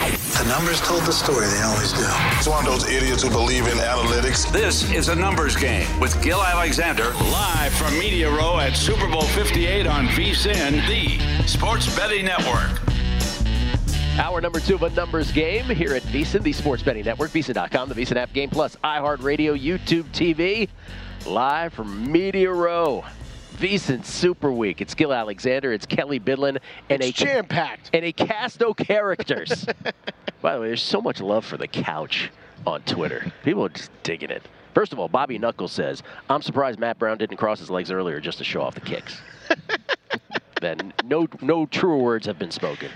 The numbers told the story, they always do. It's one of those idiots who believe in analytics. This is a numbers game with Gill Alexander live from Media Row at Super Bowl 58 on VSIN, the Sports Betting Network. Hour number two of a numbers game here at VSIN, the Sports Betting Network, VSIN.com, the VSIN app, Game Plus, iHeartRadio, YouTube TV, live from Media Row. VSIN Super Week. It's Gill Alexander. It's Kelley Bydlon. And it's a jam packed. And a cast of characters. By the way, there's so much love for the couch on Twitter. People are just digging it. First of all, Bobby Knuckles says, I'm surprised Matt Brown didn't cross his legs earlier just to show off the kicks. then no no truer words have been spoken.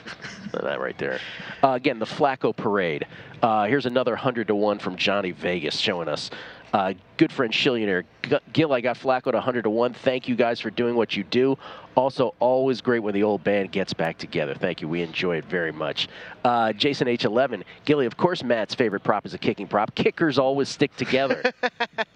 that right there. Uh, again, the Flacco parade. Uh, here's another 100 to 1 from Johnny Vegas showing us uh, good friend Shillionaire. Gill, I got Flacco at 100 to 1. Thank you guys for doing what you do. Also, always great when the old band gets back together. Thank you. We enjoy it very much. Uh, Jason H11. Gilly, of course, Matt's favorite prop is a kicking prop. Kickers always stick together.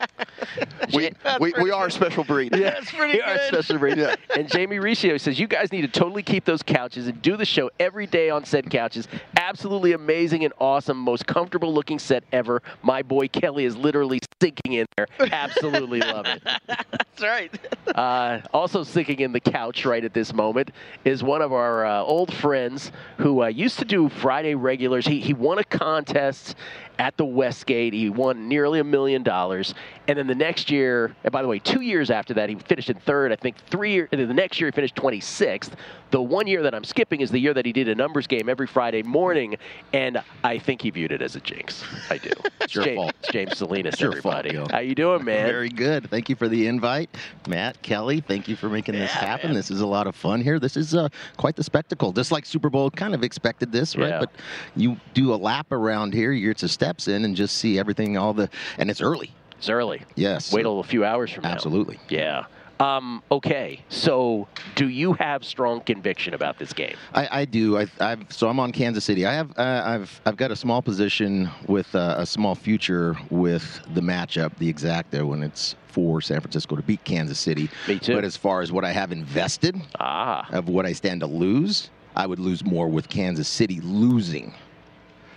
we, we, we, are a special breed. Yeah, That's pretty we good. are a special breed. yeah. And Jamie Riccio says, You guys need to totally keep those couches and do the show every day on said couches. Absolutely amazing and awesome. Most comfortable looking set ever. My boy Kelley is literally sinking in there. Absolutely love it. That's right. Uh, also sinking in the couch right at this moment is one of our uh, old friends who uh, used to do Friday regulars. He, he won a contest at the Westgate. He won nearly a million dollars. And then the next year, and by the way, two years after that, he finished in third. I think three years, the next year he finished 26th. The one year that I'm skipping is the year that he did a numbers game every Friday morning, and I think he viewed it as a jinx. I do. it's your James, fault. It's James Salinas, it's everybody. Fault, How you doing, man? Very good. Thank you for the invite. Matt, Kelley, thank you for making this happen. man. This is a lot of fun here. This is uh, quite the spectacle. Just like Super Bowl kind of expected this, right? Yeah. But you do a lap around here, you're to steps in and just see everything, all the, and it's early. It's early. Yes. Wait till a few hours from now. Absolutely. Yeah. Um, okay, so do you have strong conviction about this game? I, I do. I, I've so I'm on Kansas City. I have uh, I've I've got a small position with uh, a small future with the matchup, the exacta when it's for San Francisco to beat Kansas City. Me too. But as far as what I have invested Ah, of what I stand to lose, I would lose more with Kansas City losing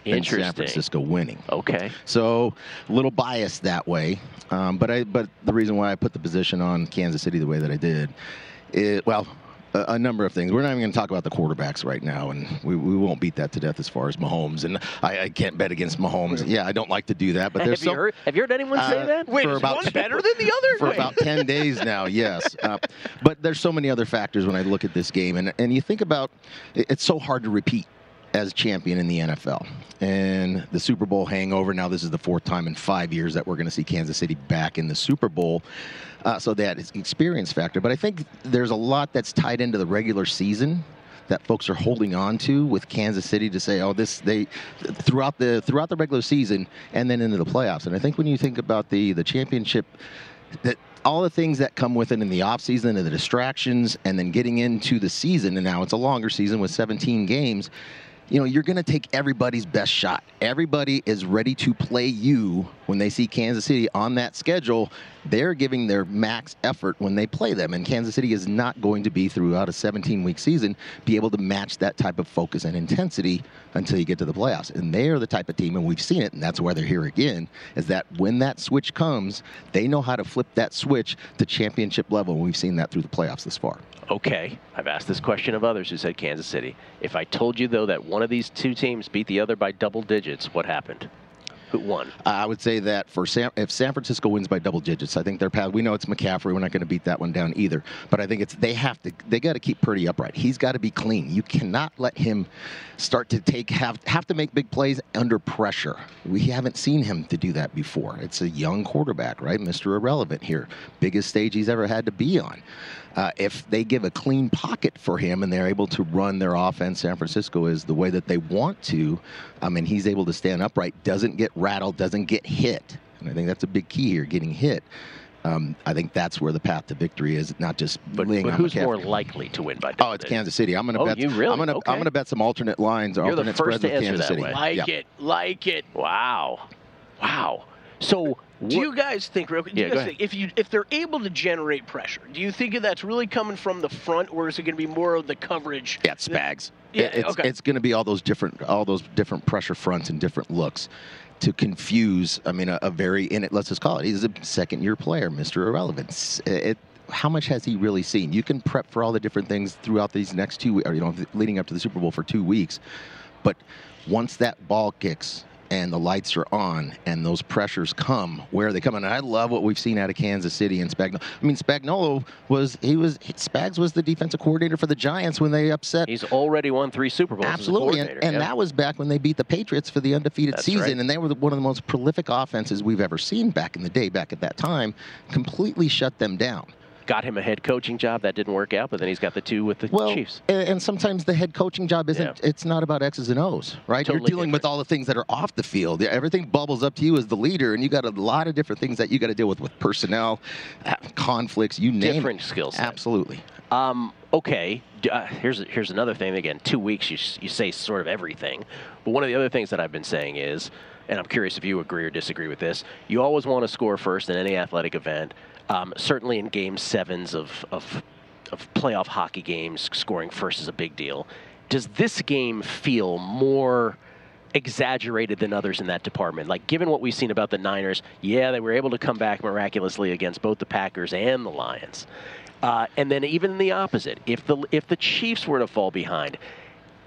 than San. Francisco winning. Okay. So a little biased that way, um, but I but the reason why I put the position on Kansas City the way that I did, it, well. A, a number of things. We're not even going to talk about the quarterbacks right now, and we, we won't beat that to death as far as Mahomes. And I, I can't bet against Mahomes. Yeah, I don't like to do that, but have there's you heard? Have you heard anyone say uh, that? Wait, for is about- one better than the other? for Wait. about 10 days now, yes. Uh, but there's so many other factors when I look at this game. And, and you think about it- it's so hard to repeat as champion in the NFL. And the Super Bowl hangover, now this is the fourth time in five years that we're going to see Kansas City back in the Super Bowl. Uh, so that is experience factor. But I think there's a lot that's tied into the regular season that folks are holding on to with Kansas City to say, oh, this they throughout the throughout the regular season and then into the playoffs. And I think when you think about the the championship, that all the things that come with it in the offseason and the distractions, and then getting into the season, and now it's a longer season with 17 games you know, you're going to take everybody's best shot. Everybody is ready to play you when they see Kansas City on that schedule. They're giving their max effort when they play them, and Kansas City is not going to be throughout a 17-week season be able to match that type of focus and intensity until you get to the playoffs. And they are the type of team, and we've seen it, and that's why they're here again. Is that when that switch comes, they know how to flip that switch to championship level, and we've seen that through the playoffs this far. Okay, I've asked this question of others who said Kansas City. If I told you, though, that one of these two teams beat the other by double digits, what happened? Who won? I would say that for if San Francisco wins by double digits, I think their path. We know it's McCaffrey. We're not going to beat that one down either. But I think it's they have to. They got to keep Purdy upright. He's got to be clean. You cannot let him start to take have have to make big plays under pressure. We haven't seen him to do that before. It's a young quarterback, right, Mr. Irrelevant here, biggest stage he's ever had to be on. Uh, if they give a clean pocket for him and they're able to run their offense, San Francisco is the way that they want to. I mean, he's able to stand upright, doesn't get rattled, doesn't get hit. And I think that's a big key here, getting hit. Um, I think that's where the path to victory is, not just but, but on who's McCaffrey. more likely to win by Oh, it's Kansas City. I'm going to oh, bet. You really? I'm going okay. I'm going to bet some alternate lines or You're alternate the first to answer Kansas that City. way. Like Yeah. it, like it. Wow, wow. So Do you guys think, real quick, Yeah, you go guys think if you if they're able to generate pressure, do you think that's really coming from the front, or is it going to be more of the coverage? Yeah, it's Spags. Yeah, it's, okay. it's going to be all those different all those different pressure fronts and different looks to confuse. I mean, a, a very in it. Let's just call it. He's a second year player, Mister Irrelevance. It, how much has he really seen? You can prep for all the different things throughout these next two, or you know, leading up to the Super Bowl for two weeks, but once that ball kicks and the lights are on and those pressures come, where are they coming? And I love what we've seen out of Kansas City and Spagnuolo. I mean, Spagnuolo was he was Spags was the defensive coordinator for the Giants when they upset he's already won three Super Bowls. Absolutely, and, and yeah. that was back when they beat the Patriots for the undefeated That's season, right. and they were the, one of the most prolific offenses we've ever seen back in the day. Back at that time, completely shut them down. Got him a head coaching job that didn't work out, but then he's got the two with the Well, Chiefs. and, and sometimes the head coaching job isn't. Yeah. It's not about X's and O's, right? Totally You're dealing with all the things that are off the field. Everything bubbles up to you as the leader, and you got a lot of different things that you got to deal with with personnel, uh, conflicts, you name Different it. skill set. Absolutely. Um, okay, uh, here's here's another thing. Again, two weeks you you say sort of everything, but one of the other things that I've been saying is, and I'm curious if you agree or disagree with this. You always want to score first in any athletic event. Um, certainly in game sevens of, of of playoff hockey games, scoring first is a big deal. Does this game feel more? exaggerated than others in that department. Like, given what we've seen about the Niners, yeah, they were able to come back miraculously against both the Packers and the Lions. Uh, and then even the opposite, if the if the Chiefs were to fall behind,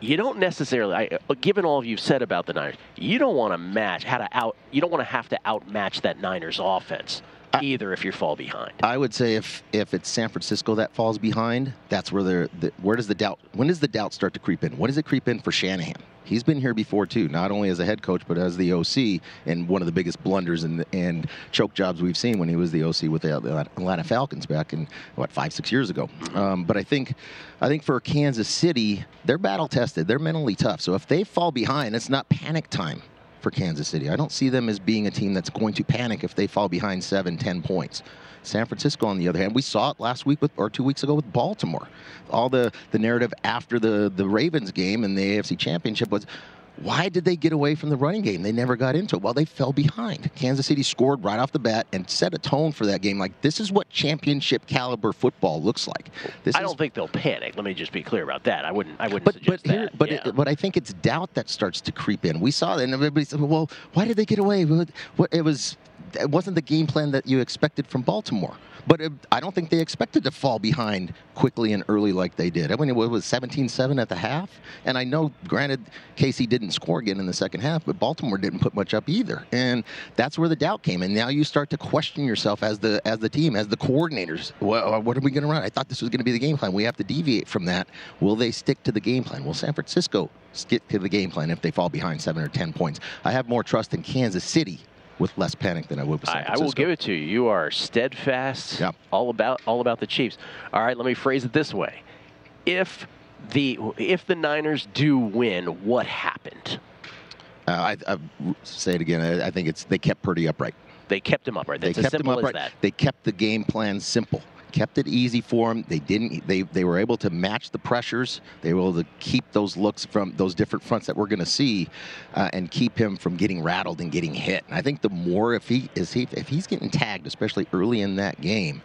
you don't necessarily, I, uh, given all you've said about the Niners, you don't want to match how to out. You don't want to have to outmatch that Niners offense either if you fall behind. I would say if if it's San Francisco that falls behind, that's where they're. The, where does the doubt? When does the doubt start to creep in? When does it creep in for Shanahan? He's been here before too, not only as a head coach but as the OC, and one of the biggest blunders and and choke jobs we've seen when he was the OC with the Atlanta Falcons back in what five six years ago. Um, but I think, I think for Kansas City, they're battle tested. They're mentally tough. So if they fall behind, it's not panic time for Kansas City. I don't see them as being a team that's going to panic if they fall behind seven, ten points. San Francisco, on the other hand, we saw it last week with, or two weeks ago with Baltimore. All the, the narrative after the, the Ravens game and the AFC Championship was, why did they get away from the running game? They never got into it. Well, they fell behind. Kansas City scored right off the bat and set a tone for that game. Like this is what championship caliber football looks like. This I is don't think they'll panic. Let me just be clear about that. I wouldn't. I wouldn't but suggest but here, that. but yeah. it, but I think it's doubt that starts to creep in. We saw that, and everybody said, "Well, why did they get away?" What it was, it wasn't the game plan that you expected from Baltimore. But it, I don't think they expected to fall behind quickly and early like they did. I mean, it was 17-7 at the half, and I know, granted, Casey didn't score again in the second half, but Baltimore didn't put much up either, and that's where the doubt came. And now you start to question yourself as the as the team, as the coordinators. Well, uh, what are we going to run? I thought this was going to be the game plan. We have to deviate from that. Will they stick to the game plan? Will San Francisco stick to the game plan if they fall behind seven or ten points? I have more trust in Kansas City with less panic than I would with San I, I will give it to you. You are steadfast. Yep. All about all about the Chiefs. All right. Let me phrase it this way: If the if the Niners do win, what happened? Uh, I, I say it again. I, I think it's they kept Purdy upright. They kept him upright. That's they as kept him upright. They kept the game plan simple. Kept it easy for him. They didn't. They they were able to match the pressures. They were able to keep those looks from those different fronts that we're going to see, uh, and keep him from getting rattled and getting hit. And I think the more if he is he if he's getting tagged, especially early in that game,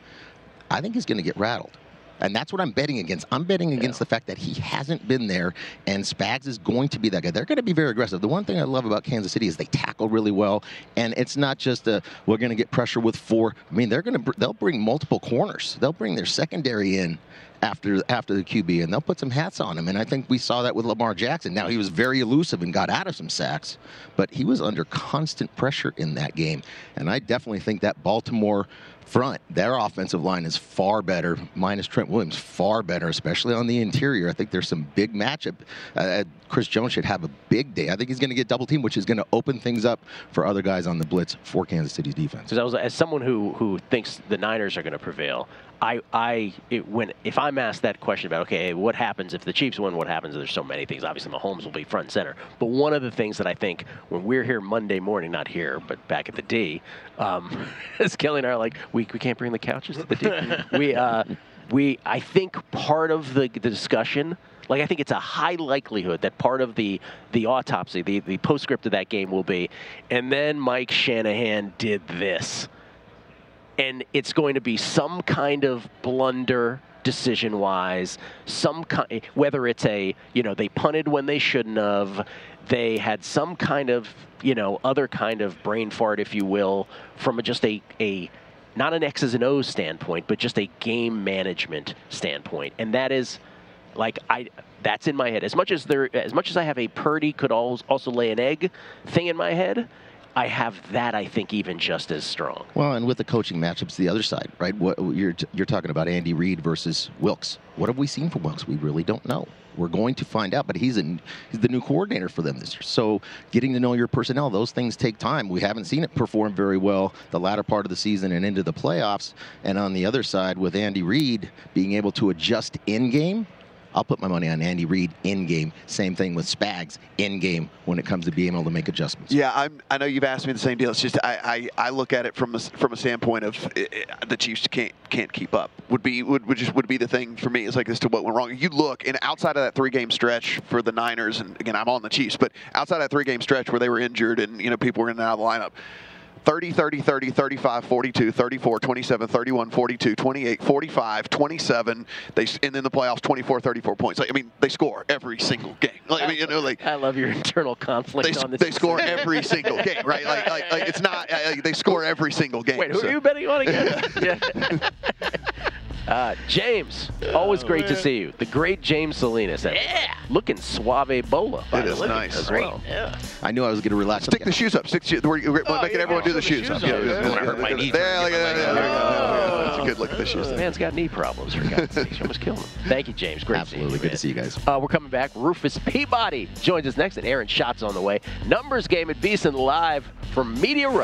I think he's going to get rattled. And that's what I'm betting against. I'm betting against the fact that he hasn't been there, and Spags is going to be that guy. They're going to be very aggressive. The one thing I love about Kansas City is they tackle really well, and it's not just a we're going to get pressure with four. I mean, they're going to they'll bring multiple corners. They'll bring their secondary in after after the QB, and they'll put some hats on him. And I think we saw that with Lamar Jackson. Now he was very elusive and got out of some sacks, but he was under constant pressure in that game. And I definitely think that Baltimore front, their offensive line is far better, minus Trent Williams, far better, especially on the interior. I think there's some big matchup. Uh, Chris Jones should have a big day. I think he's going to get double team, which is going to open things up for other guys on the blitz for Kansas City's defense. As someone who who thinks the Niners are going to prevail. I I it, when if I'm asked that question about okay, what happens if the Chiefs win? What happens? There's so many things. Obviously, Mahomes will be front and center. But one of the things that I think when we're here Monday morning, not here, but back at the D, um, as Kelley and I are like, we we can't bring the couches to the D. we uh, we I think part of the the discussion like I think it's a high likelihood that part of the the autopsy, the the postscript of that game will be, and then Mike Shanahan did this, and it's going to be some kind of blunder decision wise some kind whether it's a you know they punted when they shouldn't have they had some kind of you know other kind of brain fart if you will from just a a not an X's and O's standpoint, but just a game management standpoint, and that is like I that's in my head. As much as there, as much as I have a Purdy could also lay an egg thing in my head, I have that. I think even just as strong. Well, and with the coaching matchups, the other side, right? What you're you're talking about Andy Reid versus Wilks. What have we seen from Wilks? We really don't know. We're going to find out, but he's in, he's the new coordinator for them this year. So getting to know your personnel, those things take time. We haven't seen it perform very well the latter part of the season and into the playoffs. And on the other side, with Andy Reid being able to adjust in game, I'll put my money on Andy Reid in game. Same thing with Spags in game when it comes to being able to make adjustments. Yeah, I'm, i know you've asked me the same deal. It's just I, I, I look at it from a, from a standpoint of it, it, the Chiefs can't can't keep up. Would be would, would just would be the thing for me. It's like as to what went wrong. You look and outside of that three game stretch for the Niners, and again I'm on the Chiefs, but outside of that three game stretch where they were injured and you know people were in and out of the lineup 30, 30, 30, 35, 42, 34, 27, 31, 42, 28, 45, 27. They and then the playoffs 24, 34 points. Like, I mean, they score every single game. Like, I mean, you know, like I love your internal conflict they, on this. They score every single game, right? Like, like, like it's not. Like, they score every single game. Wait, who so. are you betting on again? yeah. Uh, James, always great to see you. The great James Salinas. Yeah. Looking suave bola. It is nice. As well. Yeah. I knew I was going to relax. Stick the shoes up. Stick the, we're, we're Oh, making yeah, everyone do the the shoes shoes up. up. Yeah, Yeah. yeah, hurt my knee There, look at that. leg That's a good look at the shoes. The man's got knee problems, for God's sake. Almost killed him. Thank you, James. Great Absolutely. seeing you, Good to see you guys. Uh, we're coming back. Rufus Peabody joins us next, and Aaron Schatz on the way. Numbers game at VSIN live from Media Row.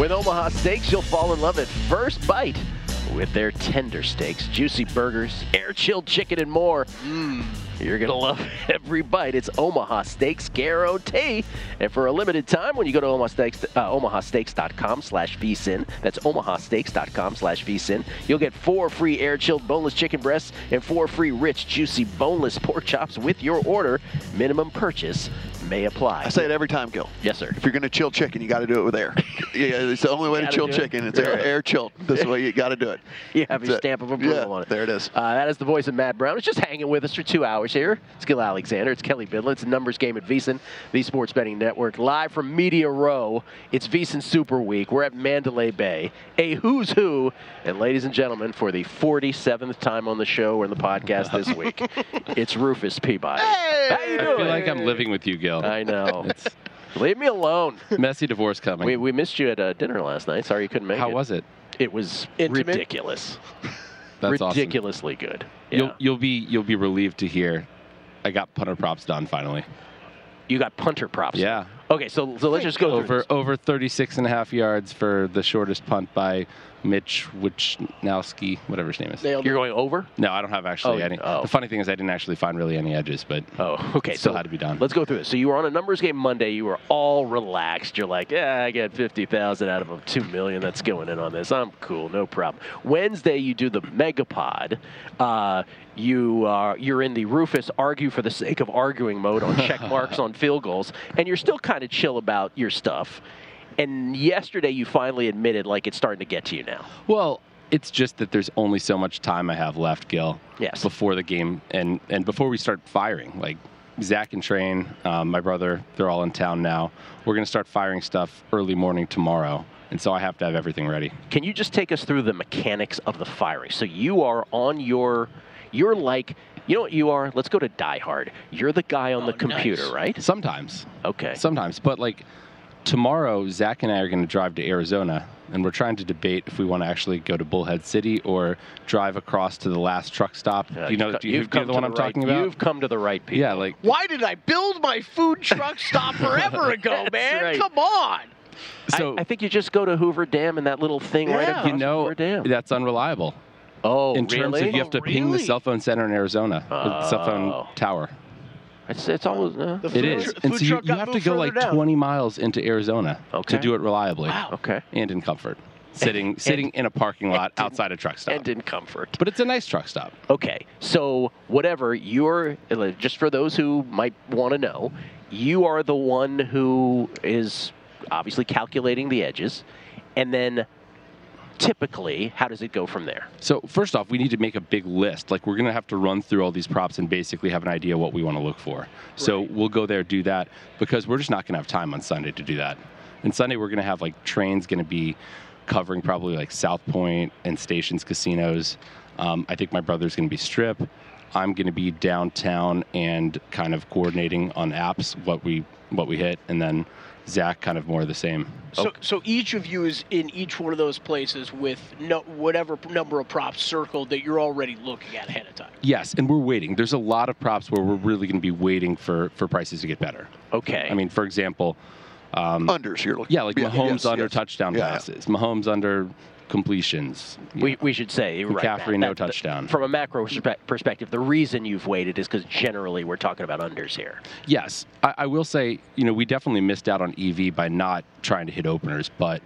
With Omaha Steaks, you'll fall in love at first bite with their tender steaks, juicy burgers, air chilled chicken, and more. Mmm. You're going to love every bite. It's Omaha Steaks guarantee. And for a limited time, when you go to Omaha Steaks, uh, omahasteaks.com slash vsin, that's omahasteaks.com slash vsin, you'll get four free air-chilled boneless chicken breasts and four free rich, juicy, boneless pork chops with your order. Minimum purchase may apply. I say it every time, Gill. Yes, sir. If you're going to chill chicken, you got to do it with air. yeah, it's the only way to chill do it. chicken. It's air, air chilled. This way you got to do it. You have your That's it. stamp of approval Yeah, on it. there it is. Uh, that is the voice of Matt Brown. It's just hanging with us for two hours here. It's Gill Alexander. It's Kelley Bydlon. It's a numbers game at VSIN, the Sports Betting Network, live from Media Row. It's VSIN Super Week. We're at Mandalay Bay, a who's who. And ladies and gentlemen, for the 47th time on the show or in the podcast this week, it's Rufus Peabody. Hey! How you doing? I feel like I'm living with you, Gill. I know. Leave me alone. Messy divorce coming. We, we missed you at uh, dinner last night. Sorry you couldn't make How it. How was it? It was Intimate? ridiculous. That's awesome. ridiculously good. Yeah. You'll you'll be you'll be relieved to hear I got punter props done finally. You got punter props. Yeah. Okay, so so let's just go over through over 36 and a half yards for the shortest punt by Mitch Wishnowsky, whatever his name is. You're going over? No, I don't have actually Oh, any. oh. The funny thing is I didn't actually find really any edges, but oh, okay, still so had to be done. Let's go through this. So you were on a numbers game Monday. You were all relaxed. You're like, yeah, I get fifty thousand out of a two million that's going in on this. I'm cool, no problem. Wednesday you do the Megapod. Uh, you are you're in the Rufus argue for the sake of arguing mode on check marks on field goals, and you're still kind of chill about your stuff. And yesterday you finally admitted like it's starting to get to you now. Well, it's just that there's only so much time I have left, Gill. Yes. Before the game and and before we start firing, like Zach and Train, um, my brother, they're all in town now. We're gonna start firing stuff early morning tomorrow, and so I have to have everything ready. Can you just take us through the mechanics of the firing? So you are on your, you're like, you know what you are? Let's go to Die Hard. You're the guy on the computer, nice. right? Sometimes. Okay. Sometimes, but like tomorrow, Zach and I are going to drive to Arizona, and we're trying to debate if we want to actually go to Bullhead City or drive across to the last truck stop. do you know? co- Do you, you've do you come the to one the I'm right- talking about? You've come to the right people. Yeah, like Why did I build my food truck stop forever ago, man? right. Come on. so. I think you just go to Hoover Dam and that little thing right Yeah. across you know, Hoover Dam. that's unreliable. Oh, in terms really? of you have to Oh, ping the cell phone center in Arizona, the cell Oh. phone tower. It's, it's always. Uh, The food is, tr- and so you, you have to go like down. 20 miles into Arizona Okay. to do it reliably Wow. Okay. and in comfort, sitting sitting in a parking lot outside a truck stop. And in comfort. but it's a nice truck stop. Okay, so whatever you're, just for those who might want to know, you are the one who is obviously calculating the edges, and then typically, how does it go from there? So first off, we need to make a big list. Like we're gonna have to run through all these props and basically have an idea what we want to look for. So we'll go there, do that, because we're just not gonna have time on Sunday to do that. And Sunday we're gonna have like trains gonna be covering probably like South Point and Stations casinos. Um, I think my brother's gonna be Strip. I'm gonna be downtown and kind of coordinating on apps what we what we hit, and then Zach kind of more of the same. So, so each of you is in each one of those places with no, whatever number of props circled that you're already looking at ahead of time. Yes, and we're waiting. There's a lot of props where we're really going to be waiting for, for prices to get better. Okay. I mean, for example, um, Unders, you're looking. yeah, like Yeah, Mahomes yes, under yes. touchdown Yeah, yeah. passes, Mahomes under completions. We, we should say, you're right, McCaffrey, no that- touchdown. From a macro perspective, the reason you've waited is because generally we're talking about unders here. Yes, I, I will say, you know, we definitely missed out on EV by not trying to hit openers, but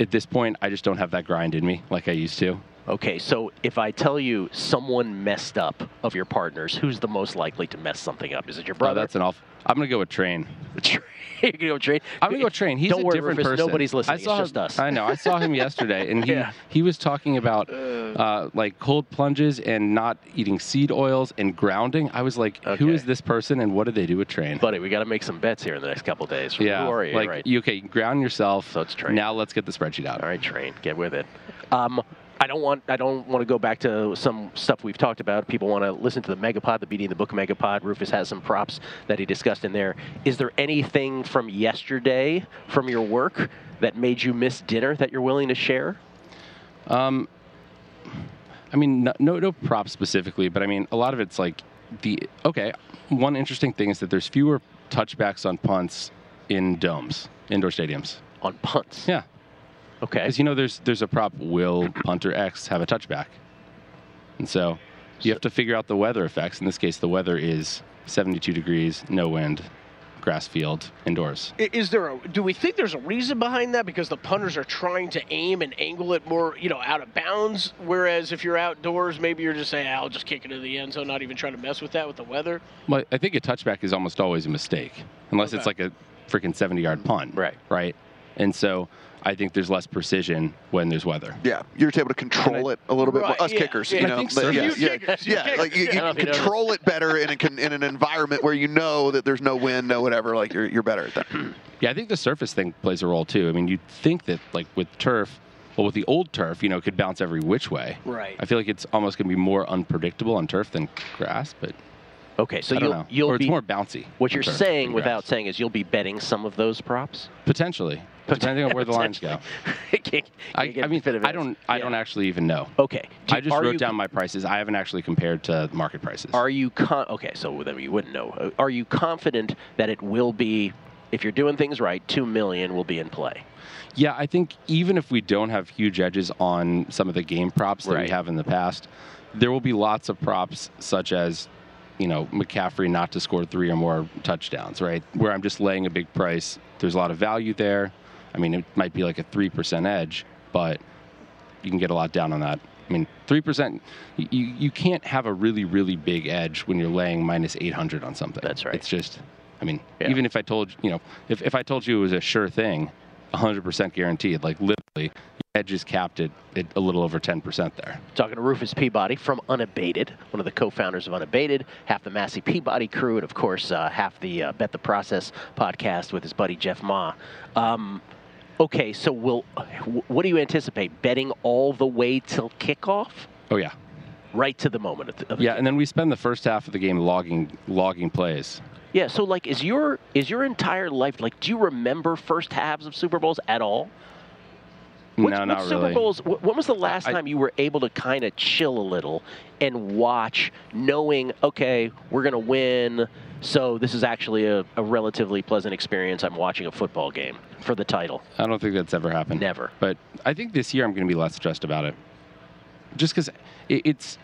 at this point, I just don't have that grind in me like I used to. Okay, so if I tell you someone messed up of your partners, who's the most likely to mess something up? Is it your Oh, brother? that's an off. I'm gonna go with Train. You're gonna go train. I'm gonna go Train. He's Don't a worry, different Rufus, person. Nobody's listening. I saw it's just him, us. I know. I saw him yesterday, and he Yeah. he was talking about uh, like cold plunges and not eating seed oils and grounding. I was like, who Okay. is this person, and what do they do with Train? Buddy, we got to make some bets here in the next couple of days. yeah, Who are you? like right. you okay, ground yourself. So it's Train. Now let's get the spreadsheet out. All right, train. Get with it. Um, I don't want. I don't want to go back to some stuff we've talked about. People want to listen to the Megapod, the Beating the Book Megapod. Rufus has some props that he discussed in there. Is there anything from yesterday from your work that made you miss dinner that you're willing to share? Um, I mean, no, no, no props specifically, but I mean, a lot of it's like the okay. One interesting thing is that there's fewer touchbacks on punts in domes, indoor stadiums. On punts. Yeah. Okay. Because you know, there's there's a prop. Will punter X have a touchback? And so you have to figure out the weather effects. In this case, the weather is 72 degrees, no wind, grass field, indoors. Is there a? Do we think there's a reason behind that? Because the punters are trying to aim and angle it more, you know, out of bounds. Whereas if you're outdoors, maybe you're just saying, ah, "I'll just kick it to the end zone," not even trying to mess with that with the weather. Well, I think a touchback is almost always a mistake, unless it's like a freaking 70 yard punt. Right. Right. And so I think there's less precision when there's weather. Yeah, you're able to control it a little bit. Right, more. Us yeah, kickers, yeah. you I know, think but so. yeah, You yeah, kickers, you yeah, like you, you don't know control it better in, a, con- in an environment where you know that there's no wind, no whatever. Like you're you're better at that. Yeah, I think the surface thing plays a role too. I mean, you'd think that like with turf, well, with the old turf, you know, it could bounce every which way. Right. I feel like it's almost going to be more unpredictable on turf than grass, but Okay, so you'll know. you'll or be more bouncy. What you're saying without saying is you'll be betting some of those props. potentially, depending on where the lines go. I, I mean, I don't, I don't actually even know. Okay, Do- I just wrote you- down my prices. I haven't actually compared to market prices. Are you con- okay? So then you wouldn't know. Uh, Are you confident that it will be, if you're doing things right, two million will be in play? Yeah, I think even if we don't have huge edges on some of the game props that Right. we have in the past, there will be lots of props such as, you know, McCaffrey not to score three or more touchdowns, right? Where I'm just laying a big price. There's a lot of value there. I mean, it might be like a 3% edge, but you can get a lot down on that. I mean, 3%, you, you can't have a really, really big edge when you're laying minus 800 on something. That's right. It's just, I mean, even if I told, you know, if, if I told you it was a sure thing, 100% guaranteed, like literally, edge is capped at, a little over 10% there. Talking to Rufus Peabody from Unabated, one of the co-founders of Unabated, half the Massey Peabody crew, and of course uh, half the uh, Bet the Process podcast with his buddy Jeff Ma. Um, okay, so will what do you anticipate? Betting all the way till kickoff, Oh, yeah. right to the moment of the, of the Yeah, and then we spend the first half of the game logging logging plays. Yeah, so like is your is your entire life like do you remember first halves of Super Bowls at all? What, no, what not Super really. Bowls when was the last I- time you were able to kind of chill a little and watch knowing okay, we're going to win, so this is actually a, a relatively pleasant experience. I'm watching a football game for the title. I don't think that's ever happened. Never. But I think this year I'm going to be less stressed about it, just because it, it's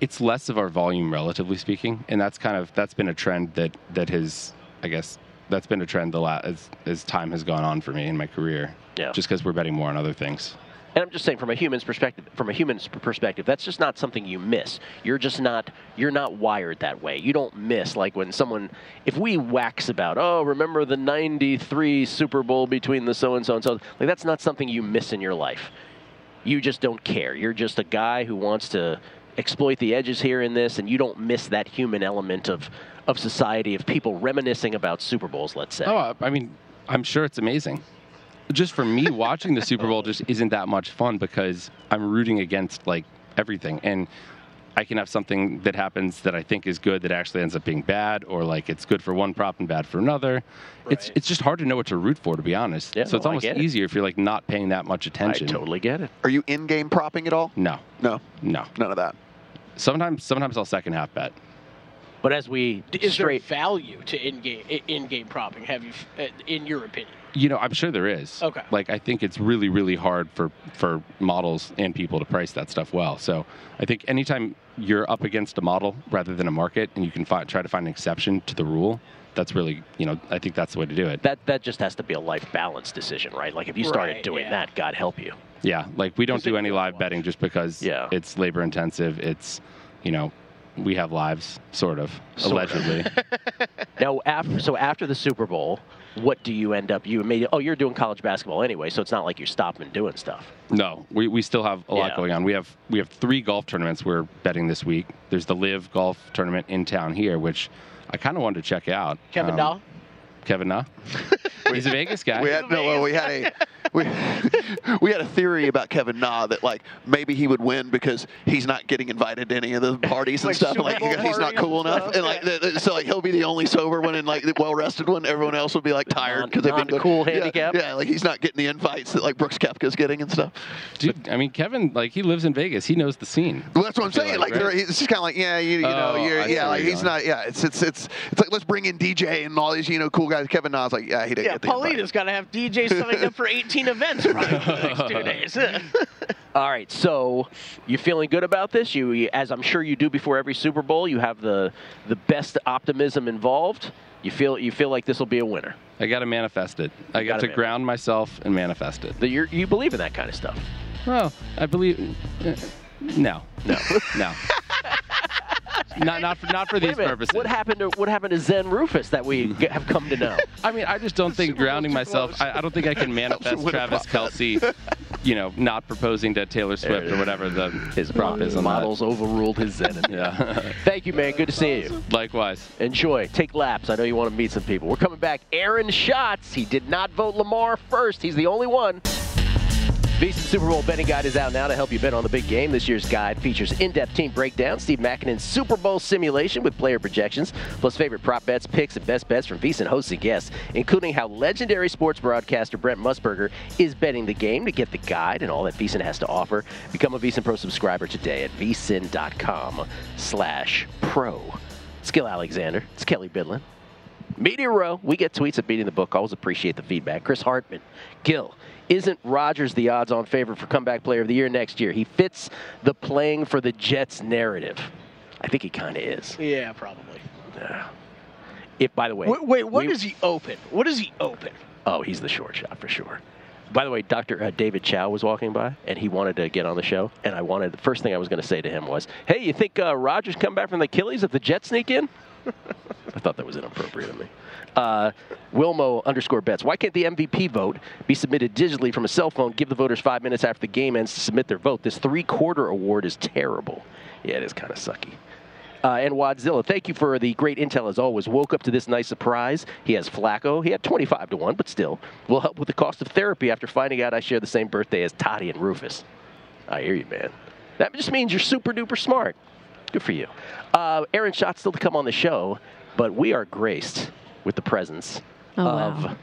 it's less of our volume, relatively speaking, and that's kind of that's been a trend that that has, I guess, that's been a trend the la- as as time has gone on for me in my career. Yeah. Just because we're betting more on other things. And I'm just saying, from a human's perspective, from a human's perspective, that's just not something you miss. You're just not, you're not wired that way. You don't miss like when someone, if we wax about, oh, remember the '93 Super Bowl between the so and so and so, like that's not something you miss in your life. You just don't care. You're just a guy who wants to exploit the edges here in this, and you don't miss that human element of of society of people reminiscing about Super Bowls. Let's say. Oh, I mean, I'm sure it's amazing. Just for me, watching the Super Bowl just isn't that much fun because I'm rooting against like everything, and I can have something that happens that I think is good that actually ends up being bad, or like it's good for one prop and bad for another. It's it's just hard to know what to root for, to be honest. Yeah, so it's no, I almost get it. easier if you're like not paying that much attention. I totally get it. Are you in-game propping at all? No, No, no, none of that. Sometimes, sometimes I'll second half bet. But as we Is straight, there value to in-game in-game propping? Have you, uh, in your opinion? You know, I'm sure there is. Okay. Like I think it's really, really hard for for models and people to price that stuff well. So I think anytime you're up against a model rather than a market, and you can fi- try to find an exception to the rule, that's really you know I think that's the way to do it. That that just has to be a life balance decision, right? Like if you started Right, doing yeah. that, God help you. Yeah, like we don't do any live betting just because Yeah. it's labor intensive. It's you know we have lives, sort of, Sort of. allegedly. Now, after so after the Super Bowl, what do you end up? You made oh, you're doing college basketball anyway, so it's not like you're stopping doing stuff. No, we, we still have a lot Yeah. going on. We have we have three golf tournaments we're betting this week. There's the Live Golf Tournament in town here, which I kind of wanted to check out. Kevin Um, Dahl? Kevin Na. He's a Vegas guy. We had no, well, we had a we, we had a theory about Kevin Na that like maybe he would win because he's not getting invited to any of the parties and Like stuff. Super Like he's not cool and enough, and like th- th- so like he'll be the only sober one and like the well rested one. Everyone else will be like tired because they've been to- non-cool yeah, handicap. Yeah, like he's not getting the invites that like Brooks Koepka's getting and stuff. Dude, I mean, Kevin, like he lives in Vegas. He knows the scene. Well, that's what I'm saying. like, Like, right? it's just kind of like, yeah, you, you know, Oh, you're, yeah, like he's going. not, yeah, it's it's it's it's like let's bring in DJ and all these, you know, cool guys. Kevin Na's like, yeah, he didn't Yeah, get the invite. Paulina's got to have DJ signed up for 18 events probably for the next two days. All right, so you feeling good about this? You, you- as I'm sure you do before every Super Bowl, you have the the best optimism involved. You feel you feel like this will be a winner. I got to manifest it. I got gotta to ground myself and manifest it. That you you believe in that kind of stuff. Well, I believe. uh, No, no, no. Not not for not for these purposes. What happened to what happened to Zen Rufus that we g- have come to know? I mean, I just don't think grounding myself. I, I don't think I can manifest Travis Kelce, you know, not proposing to Taylor Swift or whatever the his prop is on that. models overruled his Zen. Yeah. Thank you, man. Good to see you. Likewise. Enjoy. Take laps. I know you want to meet some people. We're coming back. Aaron Schatz. He did not vote Lamar first. He's the only one. VSiN Super Bowl betting guide is out now to help you bet on the big game. This year's guide features in-depth team breakdowns, Steve Makinen's Super Bowl simulation with player projections, plus favorite prop bets, picks, and best bets from VSiN hosts and guests, including how legendary sports broadcaster Brent Musburger is betting the game. To get the guide and all that VSiN has to offer, become a VSiN Pro subscriber today at vsin.com slash pro. It's Gill Alexander. It's Kelley Bydlon. Media Row, we get tweets at Beating the Book. Always appreciate the feedback. Chris Hartman, Gill, isn't Rodgers the odds on favorite for comeback player of the year next year? He fits the playing for the Jets narrative. I think he kind of is. yeah, probably. Yeah. If, by the way, Wait, wait what we- is he open? What is he open? Oh, he's the short shot for sure. By the way, Dr. Uh, David Chao was walking by, and he wanted to get on the show. And I wanted the first thing I was going to say to him was, "Hey, you think uh, Rodgers come back from the Achilles if the Jets sneak in?" I thought that was inappropriate of me. Uh, Wilmo underscore bets. Why can't the MVP vote be submitted digitally from a cell phone? Give the voters five minutes after the game ends to submit their vote. This three-quarter award is terrible. Yeah, it is kind of sucky. Uh, and Wadzilla, thank you for the great intel as always. Woke up to this nice surprise. He has Flacco. He had 25 to 1, but still will help with the cost of therapy after finding out I share the same birthday as Toddy and Rufus. I hear you, man. That just means you're super duper smart. Good for you. Uh, Aaron Schatz still to come on the show, but we are graced with the presence Oh, of. wow.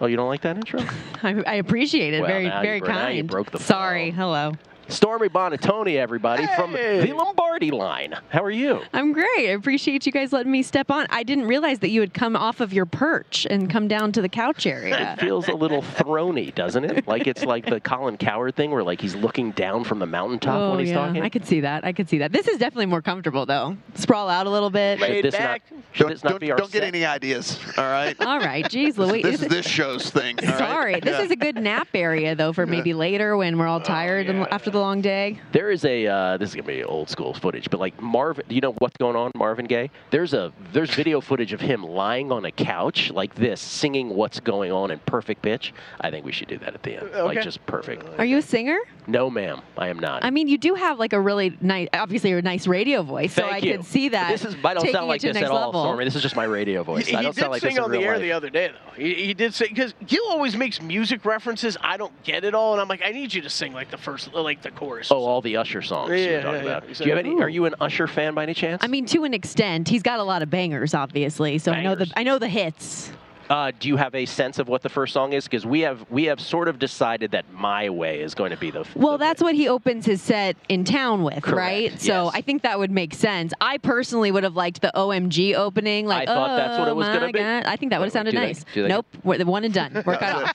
Oh, you don't like that intro? I, I appreciate it. Well, very, very bro- now you kind. broke the Sorry. Hello. Stormy Buonantony, everybody, from the Lombardi line. How are you? I'm great. I appreciate you guys letting me step on. I didn't realize that you had come off of your perch and come down to the couch area. It feels a little throny, doesn't it? Like it's like the Colin Cowherd thing where like he's looking down from the mountaintop oh, when he's yeah. talking. I could see that. I could see that. This is definitely more comfortable, though. Sprawl out a little bit. Should this not, should Don't, this not don't, be our don't get set? any ideas, all right? All right. Jeez, Louise. This is this show's thing. all right? Sorry. This Yeah. is a good nap area, though, for maybe later when we're all oh, tired and after the long day. There is a uh, this is gonna be old school footage, but like Marvin, do you know what's going on, Marvin Gaye? There's a there's video footage of him lying on a couch like this, singing "What's Going On" in perfect pitch. I think we should do that at the end, like just perfect. Are you a singer? No, ma'am, I am not. I mean, you do have like a really nice, obviously, a nice radio voice, so Thank I you. could see that. This is I don't sound like this at all, level. Stormy. This is just my radio voice. He, I don't did sound like sing this in on the air life. the other day, though. He, he did sing because Gill always makes music references. I don't get it all, and I'm like, I need you to sing like the first, like the chorus. Oh, all the Usher songs Yeah, you're talking yeah, yeah. about. He's Do you have like, any? Are you an Usher fan by any chance? I mean, to an extent, he's got a lot of bangers, obviously. So I know the I know the hits. Uh, do you have a sense of what the first song is? Because we have we have sort of decided that "My Way" is going to be the. Well, that's what he opens his set in town with, Correct, right? So yes. I think that would make sense. I personally would have liked the OMG opening. Like, I thought oh that's what it was gonna be. God. I think that would have sounded Do nice. do they- Nope, we're the one and done. We're cut off.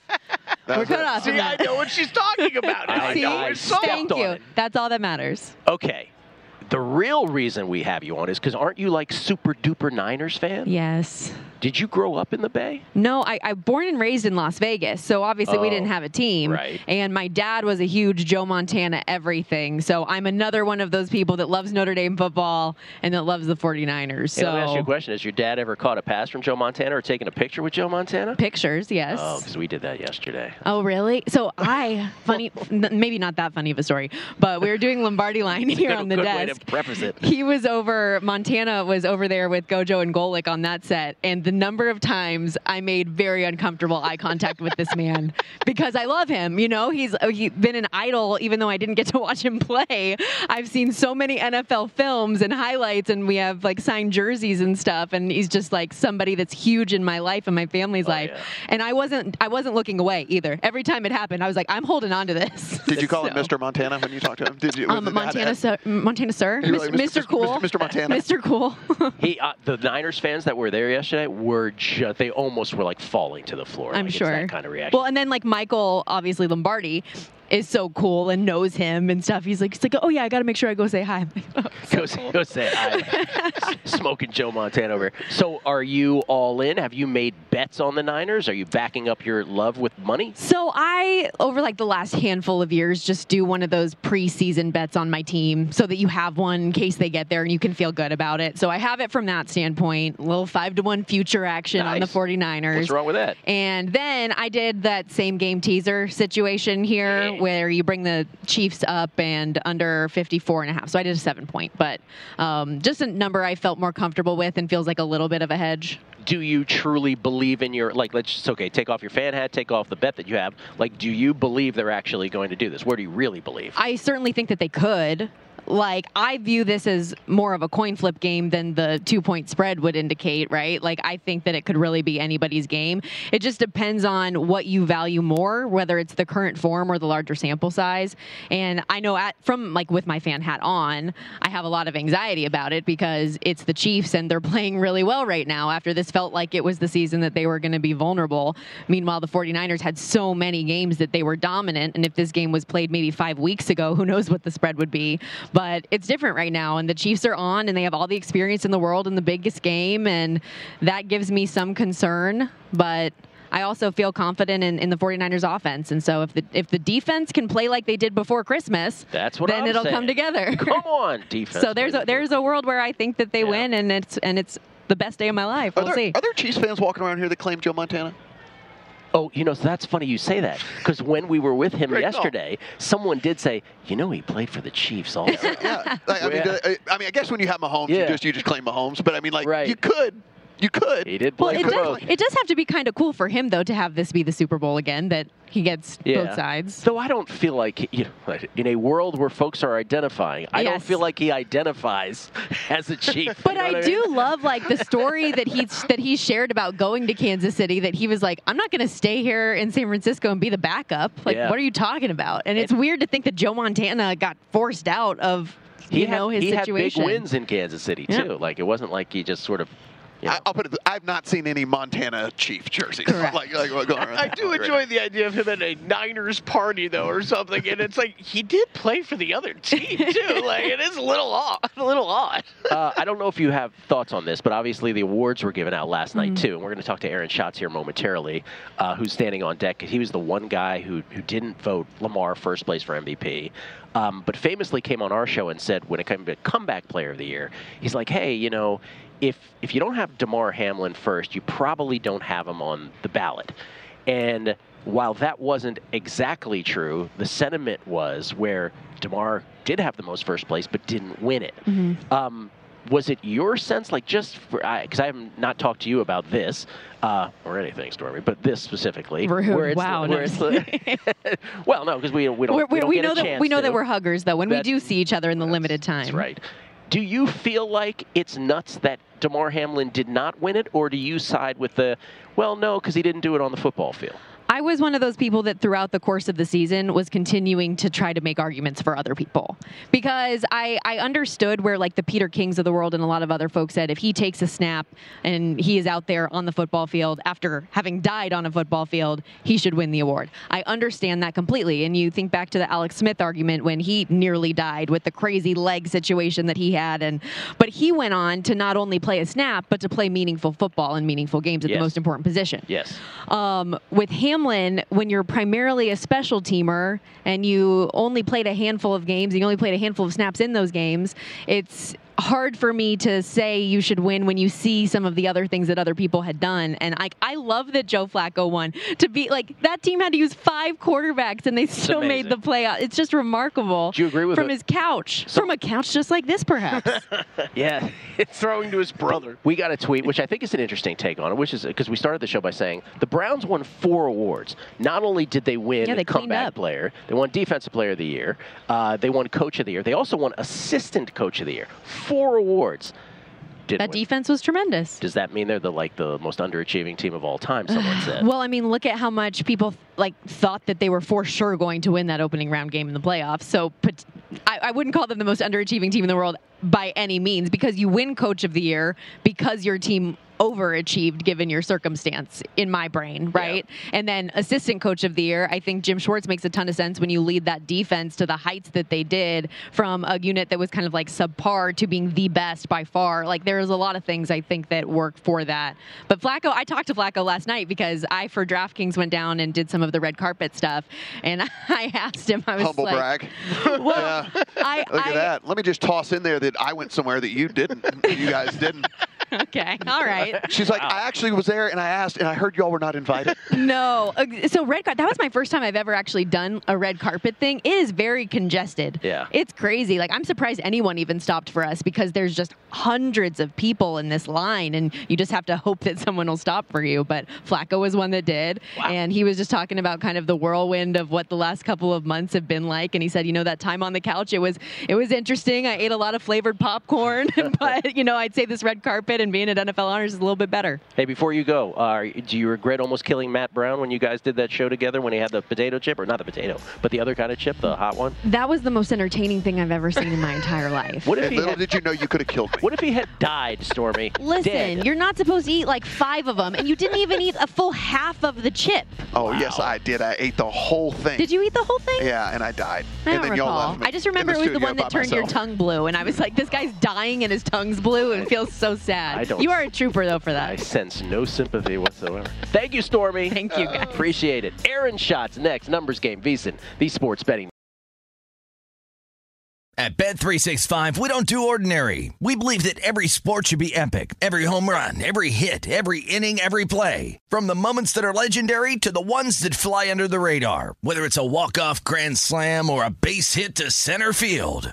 We're cut off. See, I know what she's talking about. I See? know her song. Thank you. it. That's all that matters. Okay. The real reason we have you on is because aren't you like super duper Niners fan? Yes. Did you grow up in the Bay? No, I, I born and raised in Las Vegas, so obviously we Oh, didn't have a team. right. And my dad was a huge Joe Montana everything. So I'm another one of those people that loves Notre Dame football and that loves the 49ers. Hey, So let me ask you a question. Has your dad ever caught a pass from Joe Montana or taken a picture with Joe Montana? pictures, yes. Oh, because we did that yesterday. Oh, really? So I, funny, maybe not that funny of a story, but we were doing Lombardi line here good, on the good desk. way to preface it. He was over, Montana was over there with Gojo and Golic on that set. And the number of times I made very uncomfortable eye contact with this man because I love him. You know, he's, uh, he's been an idol, even though I didn't get to watch him play. I've seen so many NFL films and highlights, and we have like signed jerseys and stuff. And he's just like somebody that's huge in my life and my family's life. And I wasn't, I wasn't looking away either. Every time it happened, I was like, I'm holding on to this. Did you call him Mr. Montana when you talked to him? Did you? Um, was it- Montana, sir, Montana, sir, You were like, Mr. Mr. Cool, Mr. Montana. Mr. Cool. he, uh, the Niners fans that were there yesterday were just, they almost were like falling to the floor. I'm like, it's sure. that kind of reaction. Well, and then like Michael, obviously Lombardi, is so cool and knows him and stuff. He's like, he's like, oh yeah, I got to make sure I go say hi. Like, "Oh, so go, cool." go say hi. Smoking Joe Montana over here. So, are you all in? Have you made bets on the Niners? Are you backing up your love with money? So I, over like the last handful of years, just do one of those preseason bets on my team so that you have one in case they get there and you can feel good about it. So I have it from that standpoint. A little five to one future action on the Nice. 49ers. What's wrong with that? And then I did that same game teaser situation here where you bring the Chiefs up and under 54 and a half. So I did a seven point, but um, just a number I felt more comfortable with and feels like a little bit of a hedge. Do you truly believe in your like? Let's just okay. Take off your fan hat. Take off the bet that you have. Like, do you believe they're actually going to do this? Where do you really believe? I certainly think that they could. Like, I view this as more of a coin flip game than the two point spread would indicate, right? Like, I think that it could really be anybody's game. It just depends on what you value more, whether it's the current form or the larger sample size. And I know at, from like with my fan hat on, I have a lot of anxiety about it because it's the Chiefs and they're playing really well right now after this felt like it was the season that they were going to be vulnerable. Meanwhile, the 49ers had so many games that they were dominant. And if this game was played maybe five weeks ago, who knows what the spread would be. But it's different right now. And the Chiefs are on and they have all the experience in the world in the biggest game. And that gives me some concern. But I also feel confident in, in the 49ers offense. And so if the if the defense can play like they did before Christmas, That's what then I'm it'll come together. Come on, defense. so there's a there's a world where I think that they win and it's and it's the best day of my life. Are We'll there, see. are there Chiefs fans walking around here that claim Joe Montana? Oh, you know, so that's funny you say that because when we were with him Great call. yesterday, someone did say, you know, he played for the Chiefs also. yeah. Like, I, mean, Yeah. I, I mean, I guess when you have Mahomes, Yeah. you just you just claim Mahomes. But I mean, like, Right. you could, you could. He did Well, it does, it does have to be kind of cool for him though to have this be the Super Bowl again that he gets Yeah. both sides. Though I don't feel like, you know, in a world where folks are identifying, I don't feel like he identifies as a chief. But You know I do mean? love like the story that he that he shared about going to Kansas City. That he was like, I'm not going to stay here in San Francisco and be the backup. Like, Yeah. what are you talking about? And it's weird to think that Joe Montana got forced out of He you had, know his he situation. had big wins in Kansas City, Yeah. too. Like, it wasn't like he just sort of. You know, I, I'll put it. I've not seen any Montana Chief jerseys. Correct. like, like what going. I do enjoy the idea of him at a Niners party though, or something, and it's like he did play for the other team too. Like it is a little odd, a little odd. uh, I don't know if you have thoughts on this, but obviously the awards were given out last Mm-hmm. night too, and we're going to talk to Aaron Schatz here momentarily, uh, who's standing on deck. He was the one guy who who didn't vote Lamar first place for MVP, um, but famously came on our show and said when it came to comeback player of the year, he's like, hey, you know, if if you don't have Damar Hamlin first, you probably don't have him on the ballot, and while that wasn't exactly true, the sentiment was where Damar did have the most first place but didn't win it. Um, was it your sense, like just because I, have not talked to you about this uh, or anything, Stormy, but this specifically, Rude. where it's Wow, the, where it's the, well, no, because we we don't, We're- we we're- don't we get know that we know to. that we're huggers though when we do see each other in the limited time. That's right. Do you feel like it's nuts that Damar Hamlin did not win it, or do you side with the, well, no, because he didn't do it on the football field? I was one of those people that throughout the course of the season was continuing to try to make arguments for other people because I, I understood where like the Peter Kings of the world and a lot of other folks said if he takes a snap and he is out there on the football field after having died on a football field, he should win the award. I understand that completely. And you think back to the Alex Smith argument when he nearly died with the crazy leg situation that he had and but he went on to not only play a snap but to play meaningful football and meaningful games at Yes. the most important position. Yes. Um, with Hamlin, when you're primarily a special teamer and you only played a handful of games, you only played a handful of snaps in those games, it's hard for me to say you should win when you see some of the other things that other people had done. And I, I love that Joe Flacco won. To be like that team had to use five quarterbacks and they still made the playoff. It's just remarkable. Do you agree with from it? his couch, from a couch just like this, perhaps. Yeah, It's throwing to his brother. We got a tweet, which I think is an interesting take on it, which is because we started the show by saying the Browns won four awards. Not only did they win Yeah, they cleaned comeback player, they won defensive player of the year, uh, they won coach of the year, they also won assistant coach of the year. Four awards. Didn't that win. defense was tremendous. Does that mean they're the like the most underachieving team of all time? Someone said. Well, I mean, look at how much people like thought that they were for sure going to win that opening round game in the playoffs. So, pot- I, I wouldn't call them the most underachieving team in the world by any means because you win Coach of the Year because your team overachieved given your circumstance in my brain, right? And then assistant coach of the year, I think Jim Schwartz makes a ton of sense when you lead that defense to the heights that they did from a unit that was kind of like subpar to being the best by far. Like there's a lot of things I think that work for that. But Flacco, I talked to Flacco last night because I for DraftKings went down and did some of the red carpet stuff and I asked him I was Humble like brag. Well, I, Look I, at that. Let me just toss in there that I went somewhere that you didn't. You guys didn't. okay. All right. She's like, I actually was there and I asked and I heard y'all were not invited. No. So red carpet. That was my first time I've ever actually done a red carpet thing. It is very congested. Yeah. It's crazy. Like I'm surprised anyone even stopped for us because there's just hundreds of people in this line, and you just have to hope that someone will stop for you. But Flacco was one that did, and he was just talking about kind of the whirlwind of what the last couple of months have been like. And he said, you know, that time on the couch, it was it was interesting. I ate a lot of flavored popcorn, but you know, I'd say this red carpet and being at NFL Honors is a little bit better. Hey, before you go, uh, do you regret almost killing Matt Brown when you guys did that show together when he had the potato chip, or not the potato, but the other kind of chip, the hot one? That was the most entertaining thing I've ever seen in my entire life. What if he little had, did you know you could have killed me. What if he had died, Stormy? Listen, Dead. you're not supposed to eat like five of them, and you didn't even eat a full half of the chip. Oh, yes, I did. I ate the whole thing. Did you eat the whole thing? Yeah, and I died. I and don't then y'all recall. left me I just remember it was the one that by turned your tongue blue, and I was like, "This guy's dying and his tongue's blue, and it feels so sad." I don't- You are a trooper though for that. I sense no sympathy whatsoever. Thank you, Stormy. Thank you, guys. Appreciate it. Aaron Schatz next. Numbers game. VSiN, the sports betting. At Bet365, we don't do ordinary. We believe that every sport should be epic. Every home run, every hit, every inning, every play. From the moments that are legendary to the ones that fly under the radar. Whether it's a walk-off grand slam or a base hit to center field.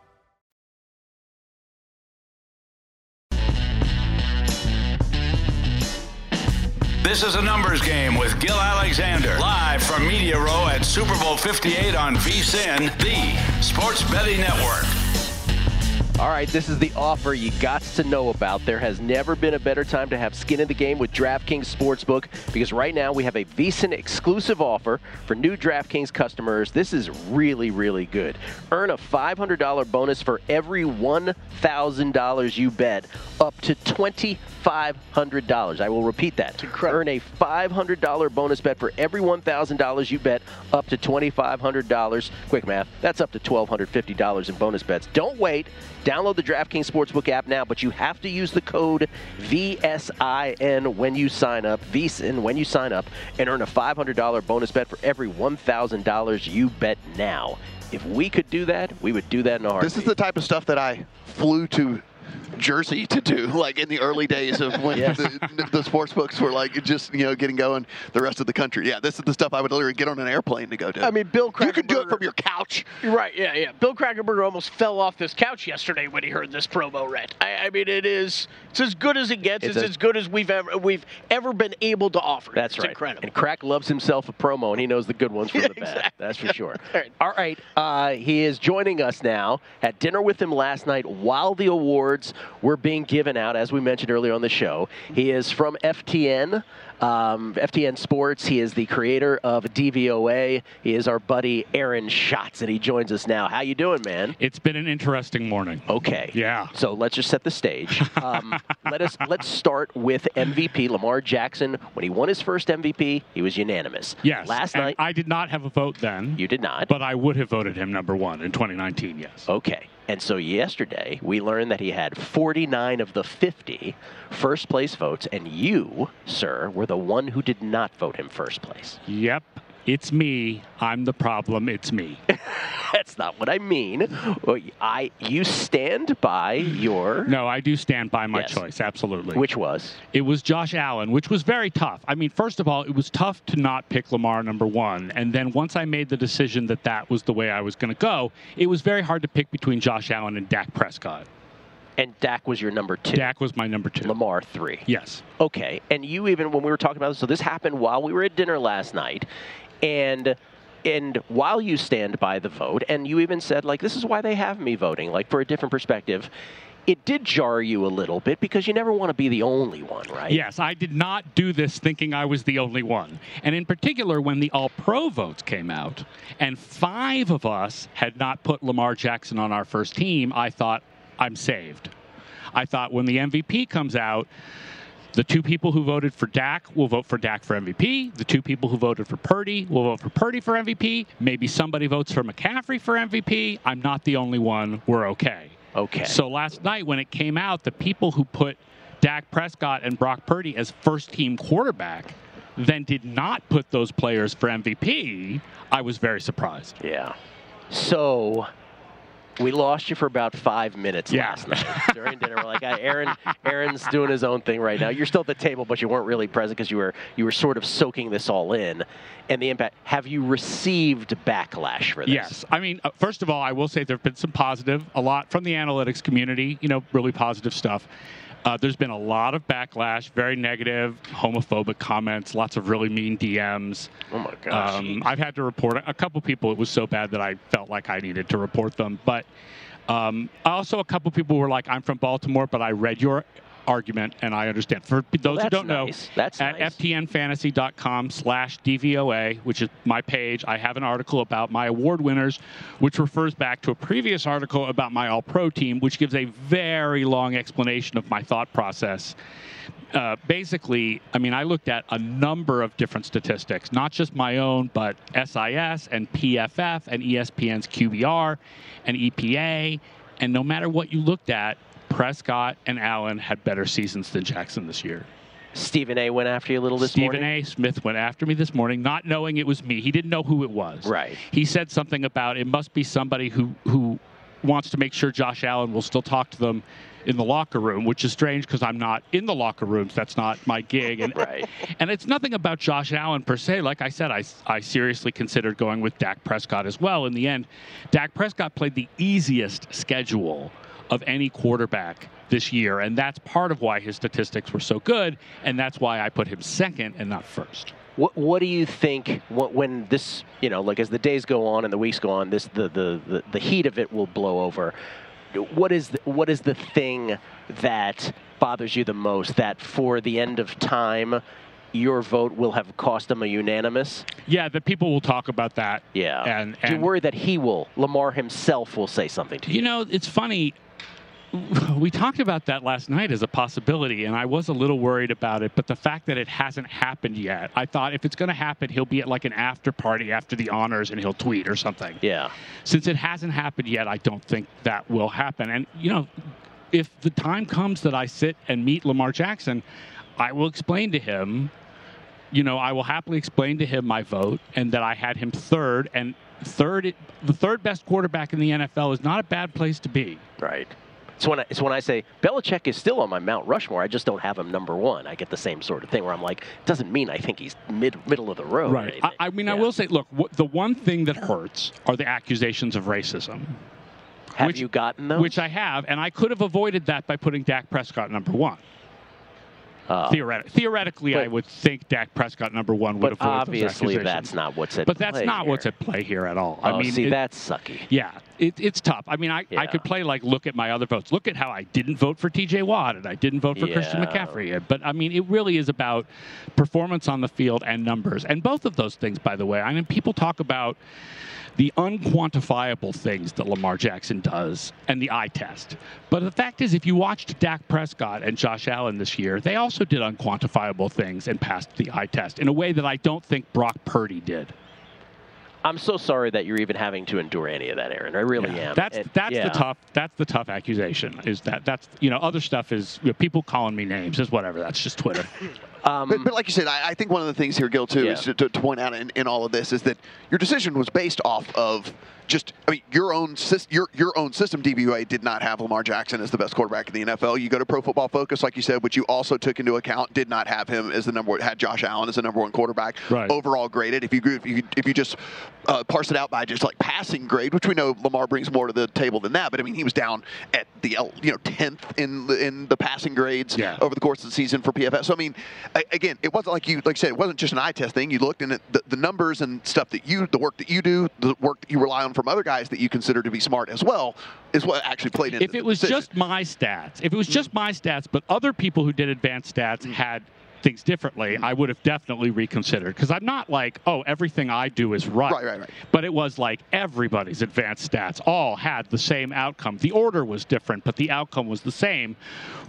This is a numbers game with Gill Alexander, live from Media Row at Super Bowl 58 on VSIN, the sports betting network. All right, this is the offer you got to know about. There has never been a better time to have skin in the game with DraftKings Sportsbook because right now we have a VSiN exclusive offer for new DraftKings customers. This is really, really good. Earn a $500 bonus for every $1,000 you bet, up to $2,500. I will repeat that. Earn a $500 bonus bet for every $1,000 you bet, up to $2,500. Quick math, that's up to $1,250 in bonus bets. Don't wait. Download the DraftKings Sportsbook app now, but you have to use the code VSIN when you sign up, VSIN when you sign up, and earn a $500 bonus bet for every $1,000 you bet now. If we could do that, we would do that in heartbeat. This is the type of stuff that I flew to Jersey to do, like in the early days of when Yes. the, the sports books were like just you know getting going. The rest of the country, yeah, this is the stuff I would literally get on an airplane to go do. I mean, Bill you could do it from your couch. Right, yeah, yeah. Bill Krackomberger almost fell off this couch yesterday when he heard this promo read. I, I mean, it is it's as good as it gets. It's It's, a- as good as we've ever we've ever been able to offer. That's it's right. incredible. And Crack loves himself a promo, and he knows the good ones from the bad. That's for sure. All right. Uh, he is joining us now. Had dinner with him last night while the awards were being given out, as we mentioned earlier on the show. He is from FTN. Um, FTN Sports. He is the creator of DVOA. He is our buddy Aaron Schatz, and he joins us now. How you doing, man? It's been an interesting morning. Okay. Yeah. So let's just set the stage. Um, let us let's start with MVP Lamar Jackson. When he won his first MVP, he was unanimous. Yes. Last night I did not have a vote then. You did not. But I would have voted him number one in 2019. Yes. Okay. And so yesterday we learned that he had 49 of the 50 first place votes, and you, sir, were the one who did not vote him first place. Yep. It's me. I'm the problem. It's me. That's not what I mean. I you stand by your No, I do stand by my Yes. choice. Absolutely. which was It was Josh Allen, which was very tough. I mean, first of all, it was tough to not pick Lamar number one. And then once I made the decision that that was the way I was going to go, it was very hard to pick between Josh Allen and Dak Prescott. And Dak was your number two. Dak was my number two. Lamar three. Yes. Okay, and you even when we were talking about this, so this happened while we were at dinner last night, and and while you stand by the vote, and you even said like this is why they have me voting, like for a different perspective. It did jar you a little bit because you never want to be the only one, right? Yes, I did not do this thinking I was the only one. And in particular, when the All Pro votes came out, and five of us had not put Lamar Jackson on our first team, I thought, I'm saved. I thought when the MVP comes out, the two people who voted for Dak will vote for Dak for MVP. The two people who voted for Purdy will vote for Purdy for MVP. Maybe somebody votes for McCaffrey for MVP. I'm not the only one. We're okay. Okay. So last night when it came out, the people who put Dak Prescott and Brock Purdy as first team quarterback then did not put those players for MVP. I was very surprised. Yeah. So we lost you for about five minutes Yeah. last night during dinner. We're like, "Ah, Aaron, Aaron's doing his own thing right now. You're still at the table, but you weren't really present because you were you were sort of soaking this all in, and the impact. Have you received backlash for this? Yes. I mean, uh, first of all, I will say there have been some positive, a lot from the analytics community, you know, really positive stuff. Uh, there's been a lot of backlash, very negative, homophobic comments, lots of really mean DMs. Oh my gosh. Um, I've had to report a couple people. It was so bad that I felt like I needed to report them. But um, also, a couple people were like, "I'm from Baltimore, but I read your argument and I understand." For those who don't know, nice. That's at nice. ftnfantasy.com/slash DVOA, which is my page, I have an article about my award winners, which refers back to a previous article about my All-Pro team, which gives a very long explanation of my thought process uh, basically, I mean, I looked at a number of different statistics, not just my own, but SIS and PFF and ESPN's QBR and EPA. And no matter what you looked at, Prescott and Allen had better seasons than Jackson this year. Stephen A. went after you a little this Stephen morning. A. Smith went after me this morning, not knowing it was me. He didn't know who it was. Right. He said something about it must be somebody who who wants to make sure Josh Allen will still talk to them in the locker room, which is strange because I'm not in the locker rooms. That's not my gig. And Right. and it's nothing about Josh Allen per se. Like I said, I, I seriously considered going with Dak Prescott as well. In the end, Dak Prescott played the easiest schedule of any quarterback this year. And that's part of why his statistics were so good. And that's why I put him second and not first. What What do you think wh- when this, you know, like as the days go on and the weeks go on, this the the the, the heat of it will blow over. what is the, what is the thing that bothers you the most? That for the end of time, your vote will have cost him a unanimous. Yeah, the people will talk about that. Yeah. And, Do you and worry that he will, Lamar himself, will say something to you? You know, it's funny. We talked about that last night as a possibility, and I was a little worried about it. But the fact that it hasn't happened yet, I thought if it's going to happen, he'll be at like an after party after the honors and he'll tweet or something. Yeah. Since it hasn't happened yet, I don't think that will happen. And, you know, if the time comes that I sit and meet Lamar Jackson, I will explain to him you know, I will happily explain to him my vote and that I had him third. And third, the third best quarterback in the NFL is not a bad place to be. Right. It's when I, it's when I say Belichick is still on my Mount Rushmore. I just don't have him number one. I get the same sort of thing where I'm like, it doesn't mean I think he's mid middle of the road. Right. I, I mean, I will say, look, what, the one thing that hurts are the accusations of racism. Have which, you gotten those? Which I have, and I could have avoided that by putting Dak Prescott number one. Uh, Theoretic- theoretically, I would think Dak Prescott number one would but avoid those obviously accusations. that's not what's at play. But that's not here. what's at play here at all. Oh, I mean, see, it- that's sucky. Yeah, it, it's tough. I mean, I, I could play like look at my other votes. Look at how I didn't vote for T.J. Watt and I didn't vote for Christian Yeah. McCaffrey. But I mean, it really is about performance on the field and numbers. And both of those things, by the way. I mean, people talk about the unquantifiable things that Lamar Jackson does and the eye test. But the fact is, if you watched Dak Prescott and Josh Allen this year, they also did unquantifiable things and passed the eye test in a way that I don't think Brock Purdy did. I'm so sorry that you're even having to endure any of that, Aaron. I really am. That's And- that's yeah. the tough that's the tough accusation. Is that that's you know other stuff is you know, people calling me names is whatever. That's just Twitter. Um, but, but like you said, I, I think one of the things here, Gill, too, is to, to, to point out in, in all of this is that your decision was based off of just, I mean, your own your your own system. DVOA did not have Lamar Jackson as the best quarterback in the NFL. You go to Pro Football Focus, like you said, which you also took into account, did not have him as the number one, had Josh Allen as the number one quarterback Right. overall graded. If you if you if you just uh, parse it out by just like passing grade, which we know Lamar brings more to the table than that, but I mean, he was down at the you know tenth in the, in the passing grades over the course of the season for PFF. So I mean, again, it wasn't like you like I said, it wasn't just an eye test thing. You looked and it, the, the numbers and stuff that you, the work that you do, the work that you rely on from other guys that you consider to be smart as well, is what actually played into the if it was decision. just my stats, if it was just my stats, but other people who did advanced stats mm-hmm. had things differently, I would have definitely reconsidered. Because I'm not like, oh, everything I do is right. Right, right, right. But it was like everybody's advanced stats all had the same outcome. The order was different, but the outcome was the same,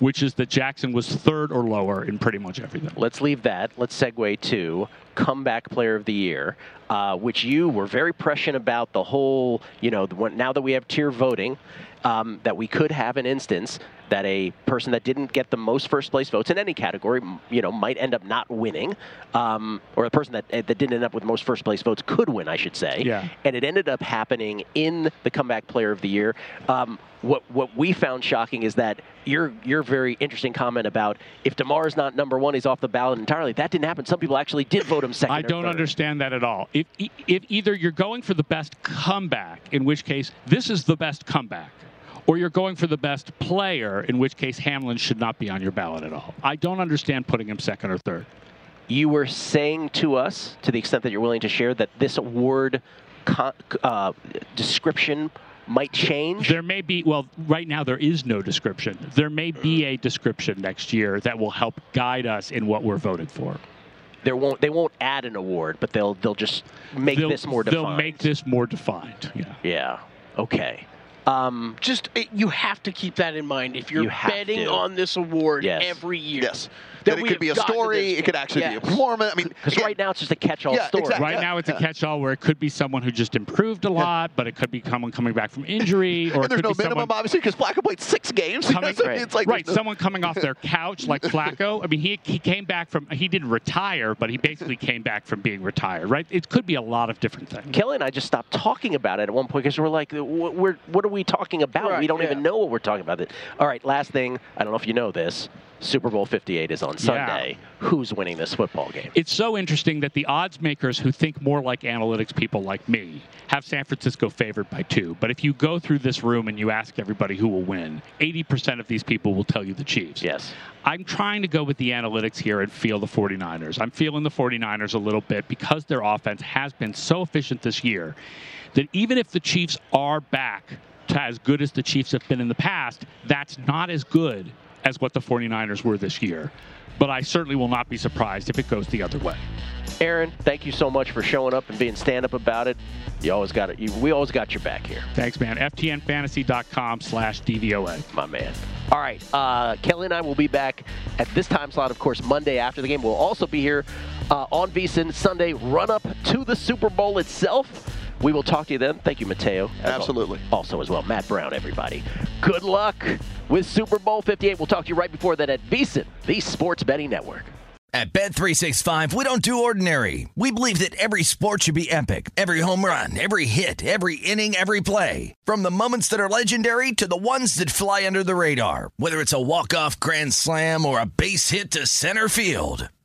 which is that Jackson was third or lower in pretty much everything. Let's leave that. Let's segue to comeback player of the year, uh, which you were very prescient about the whole, you know, the one, now that we have tier voting, um, that we could have an instance that a person that didn't get the most first place votes in any category, you know, might end up not winning, um, or a person that, that didn't end up with the most first place votes could win, I should say. Yeah. And it ended up happening in the comeback player of the year. Um, what what we found shocking is that your your very interesting comment about if Damar is not number one, he's off the ballot entirely. That didn't happen. Some people actually did vote him second. I don't third. understand that at all. If, if either you're going for the best comeback, in which case this is the best comeback, or you're going for the best player, in which case Hamlin should not be on your ballot at all. I don't understand putting him second or third. You were saying to us, to the extent that you're willing to share, that this award co- uh, description might change. There may be, well, right now there is no description. There may be a description next year that will help guide us in what we're voted for. There won't they won't add an award, but they'll they'll just make They'll- this more defined. They'll make this more defined. Yeah. Yeah. Okay. Um, Just it, you have to keep that in mind if you're You have betting to. on this award Yes. every year. Yes. That That it we could have be a gotten to story. this It could point. actually be a Yes. performance. I mean, Because right now it's just a catch-all Yeah, story. exactly. Right now, it's a catch-all where it could be someone who just improved a lot, but it could be someone coming back from injury, or and it there's could no be minimum, someone obviously, because Flacco played six games. coming, So it's like right, there's no- someone coming off their couch like Flacco. I mean, he he came back from he didn't retire, but he basically came back from being retired. Right? It could be a lot of different things. Kelley and I just stopped talking about it at one point because we're like, "What- we're, what are we talking about? Right, we don't yeah. even know what we're talking about. All right, last thing. I don't know if you know this. Super Bowl 58 is on Sunday. Who's winning this football game? It's so interesting that the odds makers who think more like analytics people like me have San Francisco favored by two. But if you go through this room and you ask everybody who will win, 80% of these people will tell you the Chiefs. Yes. I'm trying to go with the analytics here and feel the 49ers. I'm feeling the 49ers a little bit because their offense has been so efficient this year that even if the Chiefs are back to as good as the Chiefs have been in the past, that's not as good as what the 49ers were this year. But I certainly will not be surprised if it goes the other way. Aaron, thank you so much for showing up and being stand up about it. You always got it. You, we always got your back here. Thanks, man. FTNFantasy.com slash DVOA. My man. All right. Uh, Kelley and I will be back at this time slot, of course, Monday after the game. We'll also be here uh, on VSIN Sunday, run up to the Super Bowl itself. We will talk to you then. Thank you, Mateo. Absolutely. Also, as well, Matt Brown, everybody. Good luck with Super Bowl 58. We'll talk to you right before that at VSIN, the Sports Betting Network. At Bet365, we don't do ordinary. We believe that every sport should be epic. Every home run, every hit, every inning, every play. From the moments that are legendary to the ones that fly under the radar. Whether it's a walk-off grand slam or a base hit to center field.